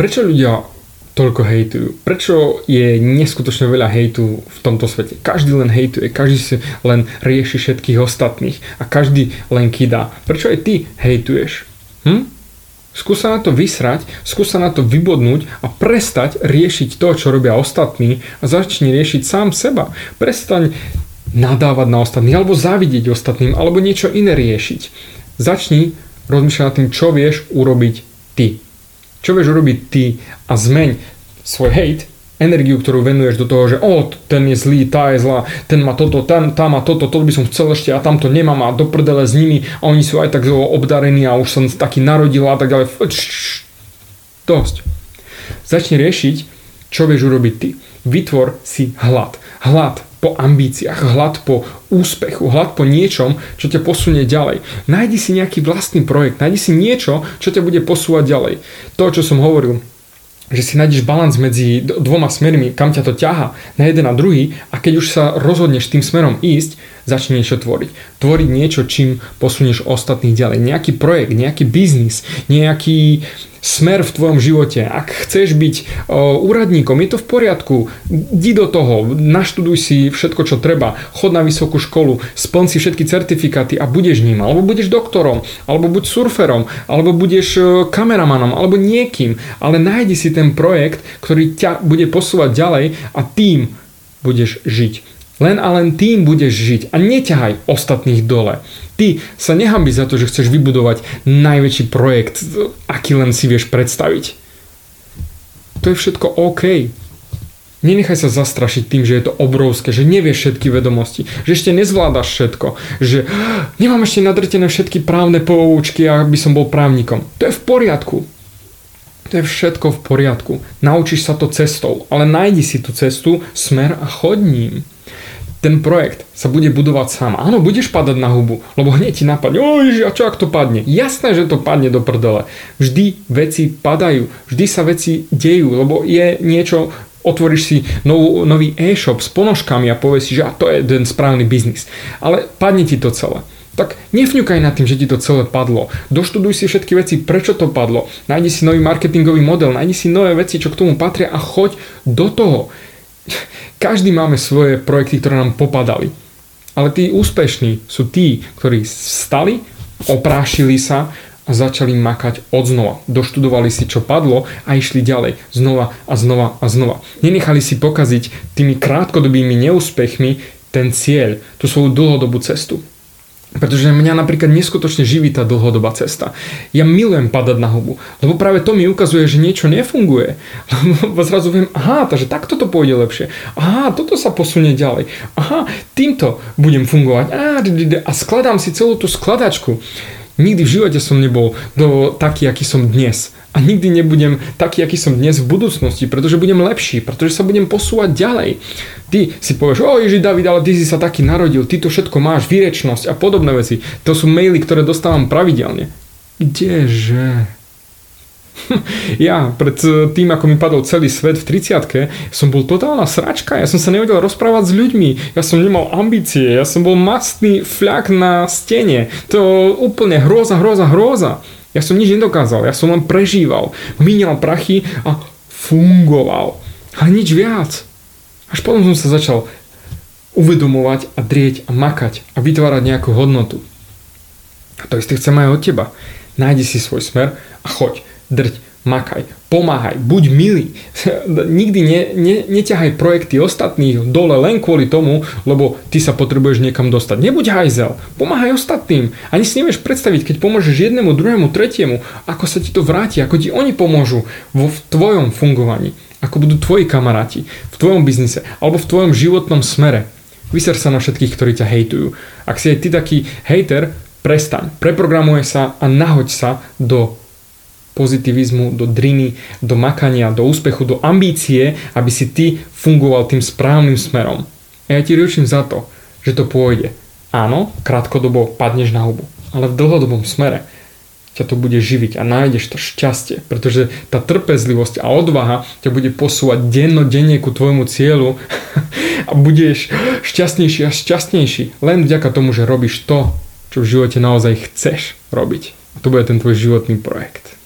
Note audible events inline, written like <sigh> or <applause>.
Prečo ľudia toľko hejtujú? Prečo je neskutočne veľa hejtu v tomto svete? Každý len hejtuje, každý si len rieši všetkých ostatných a každý len kydá. Prečo aj ty hejtuješ? Hm? Skús sa na to vysrať, skús sa na to vybodnúť a prestať riešiť to, čo robia ostatní a začni riešiť sám seba. Prestaň nadávať na ostatných alebo závidieť ostatným alebo niečo iné riešiť. Začni rozmýšľať nad tým, čo vieš urobiť ty. Čo vieš urobiť ty a zmeň svoj hate, energiu, ktorú venuješ do toho, že o, ten je zlý, tá je zlá, ten má toto, ten, tá má toto, toto by som chcel ešte a tamto nemám a do prdele s nimi a oni sú aj tak obdarení a už som taký narodil a tak ďalej. Dosť. Začni riešiť, čo vieš urobiť ty. Vytvor si hlad. Hlad po ambíciách, hlad po úspechu, hlad po niečom, čo ťa posunie ďalej. Nájdi si nejaký vlastný projekt, nájdi si niečo, čo ťa bude posúvať ďalej. To, čo som hovoril, že si nájdeš balans medzi dvoma smermi, kam ťa to ťaha na jeden a druhý a keď už sa rozhodneš tým smerom ísť, začni niečo tvoriť. Tvoriť niečo, čím posunieš ostatných ďalej. Nejaký projekt, nejaký biznis, nejaký smer v tvojom živote. Ak chceš byť o, úradníkom, je to v poriadku. Di do toho, naštuduj si všetko, čo treba. Chod na vysokú školu, splň si všetky certifikáty a budeš ním. Alebo budeš doktorom, alebo buď surferom, alebo budeš kameramanom, alebo niekým. Ale nájdi si ten projekt, ktorý ťa bude posúvať ďalej a tým budeš žiť. Len a len tým budeš žiť a neťahaj ostatných dole. Ty sa nehambi za to, že chceš vybudovať najväčší projekt, aký len si vieš predstaviť. To je všetko OK. Nenechaj sa zastrašiť tým, že je to obrovské, že nevieš všetky vedomosti, že ešte nezvládaš všetko, že nemám ešte nadrtené všetky právne poučky, aby som bol právnikom. To je v poriadku. To je všetko v poriadku. Naučíš sa to cestou, ale nájdi si tú cestu, smer a chod ním ten projekt sa bude budovať sám. Áno, budeš padať na hubu, lebo hneď ti napadne, oj, a čo ak to padne? Jasné, že to padne do prdele. Vždy veci padajú, vždy sa veci dejú, lebo je niečo, otvoríš si novú, nový e-shop s ponožkami a povieš si, že a to je ten správny biznis. Ale padne ti to celé. Tak nefňukaj nad tým, že ti to celé padlo. Doštuduj si všetky veci, prečo to padlo. Nájdi si nový marketingový model, nájdi si nové veci, čo k tomu patria a choď do toho každý máme svoje projekty, ktoré nám popadali. Ale tí úspešní sú tí, ktorí vstali, oprášili sa a začali makať od znova. Doštudovali si, čo padlo a išli ďalej. Znova a znova a znova. Nenechali si pokaziť tými krátkodobými neúspechmi ten cieľ, tú svoju dlhodobú cestu. Pretože mňa napríklad neskutočne živí tá dlhodobá cesta. Ja milujem padať na hubu, lebo práve to mi ukazuje, že niečo nefunguje. <laughs> Lebo zrazu viem, aha, takže takto to pôjde lepšie. Aha, toto sa posunie ďalej. Aha, týmto budem fungovať. A skladám si celú tú skladačku. Nikdy v živote som nebol do taký, aký som dnes. A nikdy nebudem taký, aký som dnes v budúcnosti, pretože budem lepší, pretože sa budem posúvať ďalej. Ty si povieš, o Ježi David, ale ty si sa taký narodil, ty to všetko máš, výrečnosť a podobné veci. To sú maily, ktoré dostávam pravidelne. Kdeže? <laughs> Ja pred e, tým, ako mi padol celý svet v 30 som bol totálna sračka, ja som sa nevedel rozprávať s ľuďmi, ja som nemal ambície, ja som bol mastný fľak na stene. To úplne hroza, hroza, hroza. Ja som nič nedokázal, ja som len prežíval, míňal prachy a fungoval. A nič viac. Až potom som sa začal uvedomovať a drieť a makať a vytvárať nejakú hodnotu. A to isté chcem aj od teba. Nájdi si svoj smer a choď, drť, makaj, pomáhaj, buď milý. <laughs> Nikdy ne, ne, neťahaj projekty ostatných dole len kvôli tomu, lebo ty sa potrebuješ niekam dostať. Nebuď hajzel, pomáhaj ostatným. Ani si nevieš predstaviť, keď pomôžeš jednému, druhému, tretiemu, ako sa ti to vráti, ako ti oni pomôžu vo v tvojom fungovaní, ako budú tvoji kamaráti v tvojom biznise alebo v tvojom životnom smere. Vyser sa na všetkých, ktorí ťa hejtujú. Ak si aj ty taký hejter, prestaň, preprogramuje sa a nahoď sa do pozitivizmu, do driny, do makania, do úspechu, do ambície, aby si ty fungoval tým správnym smerom. A ja ti ručím za to, že to pôjde. Áno, krátkodobo padneš na hubu, ale v dlhodobom smere ťa to bude živiť a nájdeš to šťastie, pretože tá trpezlivosť a odvaha ťa bude posúvať dennodenne ku tvojmu cieľu <laughs> a budeš šťastnejší a šťastnejší len vďaka tomu, že robíš to, čo v živote naozaj chceš robiť. A to bude ten tvoj životný projekt.